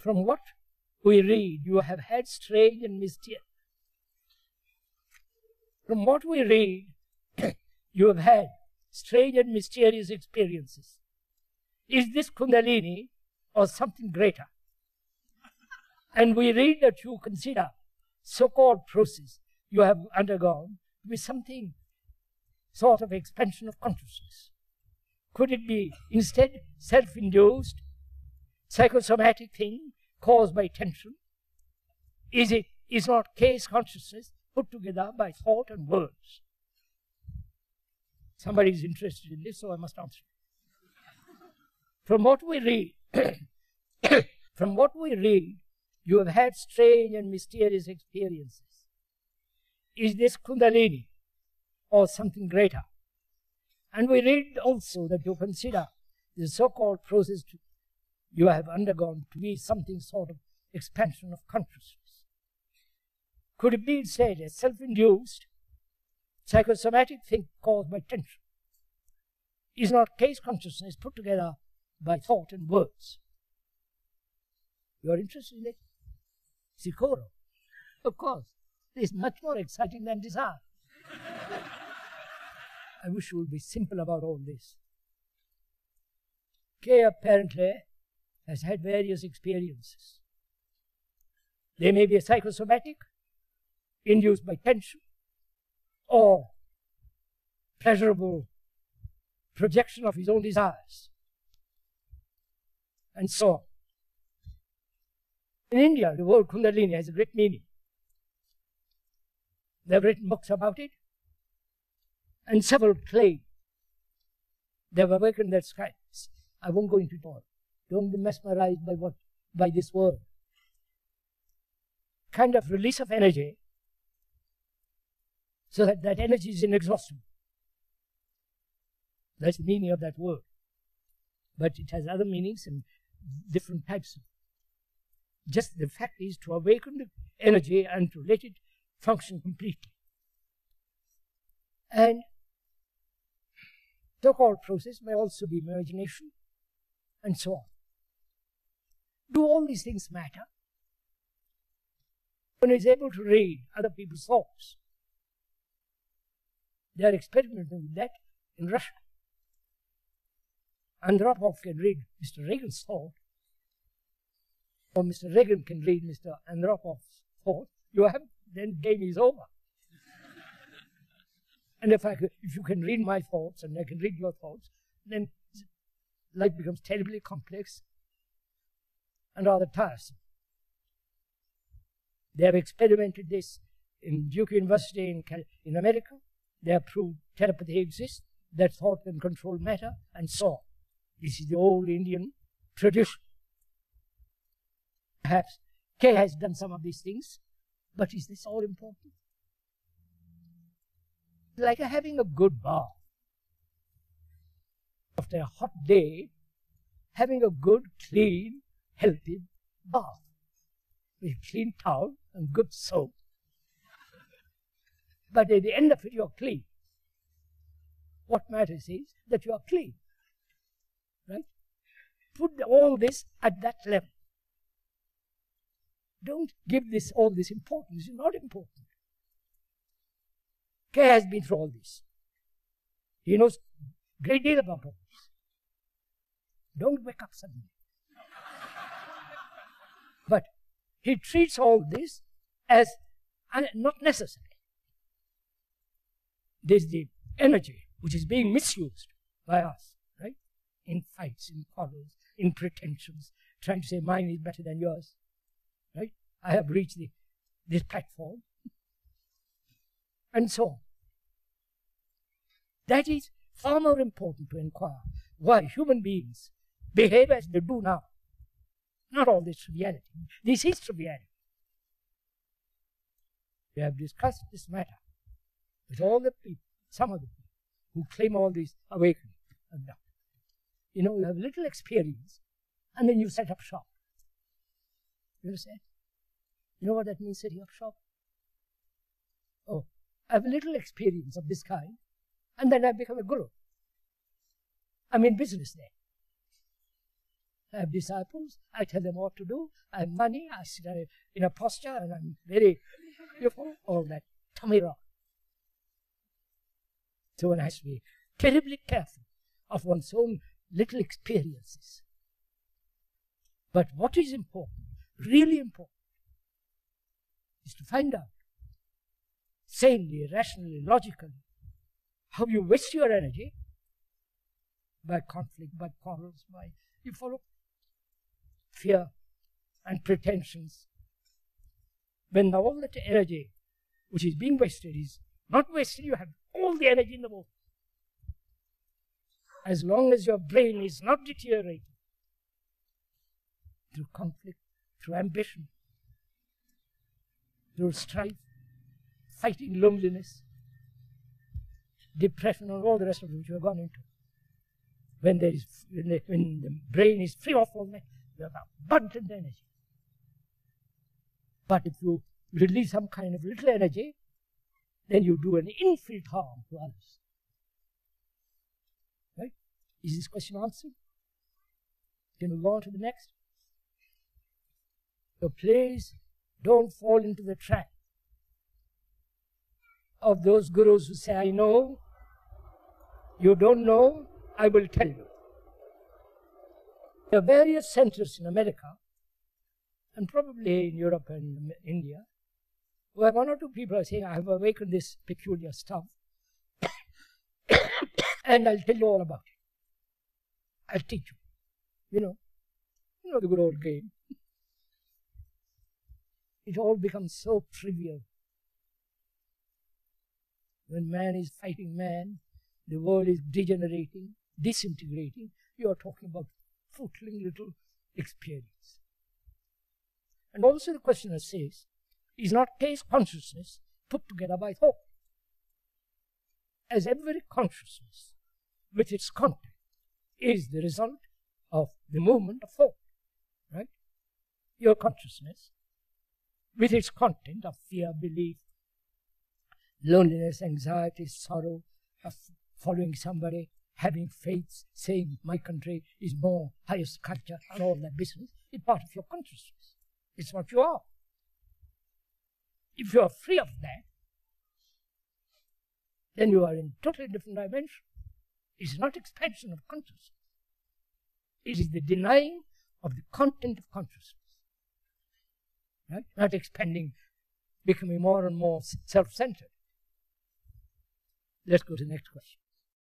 From what we read, you have had strange and mysterious. From what we read, you have had strange and mysterious experiences. Is this Kundalini or something greater? And we read that you consider so-called process you have undergone to be something sort of expansion of consciousness. Could it be instead self-induced, psychosomatic thing caused by tension? Is it is not K's consciousness put together by thought and words? Somebody is interested in this, so I must answer. From what we read, from what we read, you have had strange and mysterious experiences. Is this Kundalini or something greater? And we read also that you consider the so-called process you have undergone to be something sort of expansion of consciousness. Could it be said a self-induced psychosomatic thing caused by tension? Is not K's consciousness put together by thought and words? You are interested in it? Sikoro. Of course. It is much more exciting than desire. I wish you would be simple about all this. K apparently has had various experiences. They may be psychosomatic, induced by tension, or pleasurable projection of his own desires, and so on. In India, the word Kundalini has a great meaning. They have written books about it, and several claim they have awakened their skies. I won't go into it all. Don't be mesmerized by what by this word. Kind of release of energy so that that energy is inexhaustible. That's the meaning of that word. But it has other meanings and different types just the fact is to awaken the energy and to let it function completely. And the whole process may also be imagination and so on. Do all these things matter? One is able to read other people's thoughts. They are experimenting with that in Russia. Andropov can read Mr. Reagan's thought or Mr. Reagan can read Mr. Andropov's thought, you have, then game is over. and if I could, if you can read my thoughts and I can read your thoughts, then life becomes terribly complex and rather tiresome. They have experimented this in Duke University in, in America. They have proved telepathy exists, that thought can control matter, and so on. This is the old Indian tradition. Perhaps K has done some of these things, but is this all important? Like having a good bath. After a hot day, having a good, clean, healthy bath with clean towel and good soap. But at the end of it, you're clean. What matters is that you are clean. Right? Put all this at that level. Don't give this all this importance. It's not important. K has been through all this. He knows great deal about all this. Don't wake up suddenly. But he treats all this as not necessary. There's the energy which is being misused by us, right? In fights, in quarrels, in pretensions, trying to say mine is better than yours. Right? I have reached the, this platform. And so on. That is far more important to inquire why human beings behave as they do now. Not all this triviality. This is triviality. We have discussed this matter with all the people, some of the people who claim all this awakening. And doubt. You know, you have little experience, and then you set up shop. You understand? You know what that means, setting up shop? Oh, I have little experience of this kind, and then I become a guru. I'm in business there. I have disciples. I tell them what to do. I have money. I sit in a posture and I'm very, know, all that tummy rock. So one has to be terribly careful of one's own little experiences. But what is important, really important, is to find out sanely, rationally, logically, how you waste your energy by conflict, by quarrels, by you follow fear and pretensions. When all that energy which is being wasted is not wasted, you have all the energy in the world. As long as your brain is not deteriorating through conflict, through ambition, through strife, fighting loneliness, depression, and all the rest of it which you have gone into. When, there is, when, the, when the brain is free of all that, you abundant energy. But if you release some kind of little energy, then you do an infinite harm to others. Right? Is this question answered? Can we go on to the next? So please don't fall into the trap of those gurus who say, I know, you don't know, I will tell you. There are various centers in America, and probably in Europe and India, where one or two people are saying, I have awakened this peculiar stuff, and I'll tell you all about it. I'll teach you. You know, you know the good old game. It all becomes so trivial when man is fighting man, the world is degenerating, disintegrating, you are talking about footling little experience. And also the questioner says, is not K's consciousness put together by thought? As every consciousness with its content is the result of the movement of thought, right? Your consciousness with its content of fear, belief, loneliness, anxiety, sorrow of following somebody, having faith, saying my country is more highest culture and all that business is part of your consciousness. It's what you are. If you are free of that, then you are in totally different dimension. It's not expansion of consciousness. It is the denying of the content of consciousness. Right? Not expanding, becoming more and more self-centered. Let's go to the next question.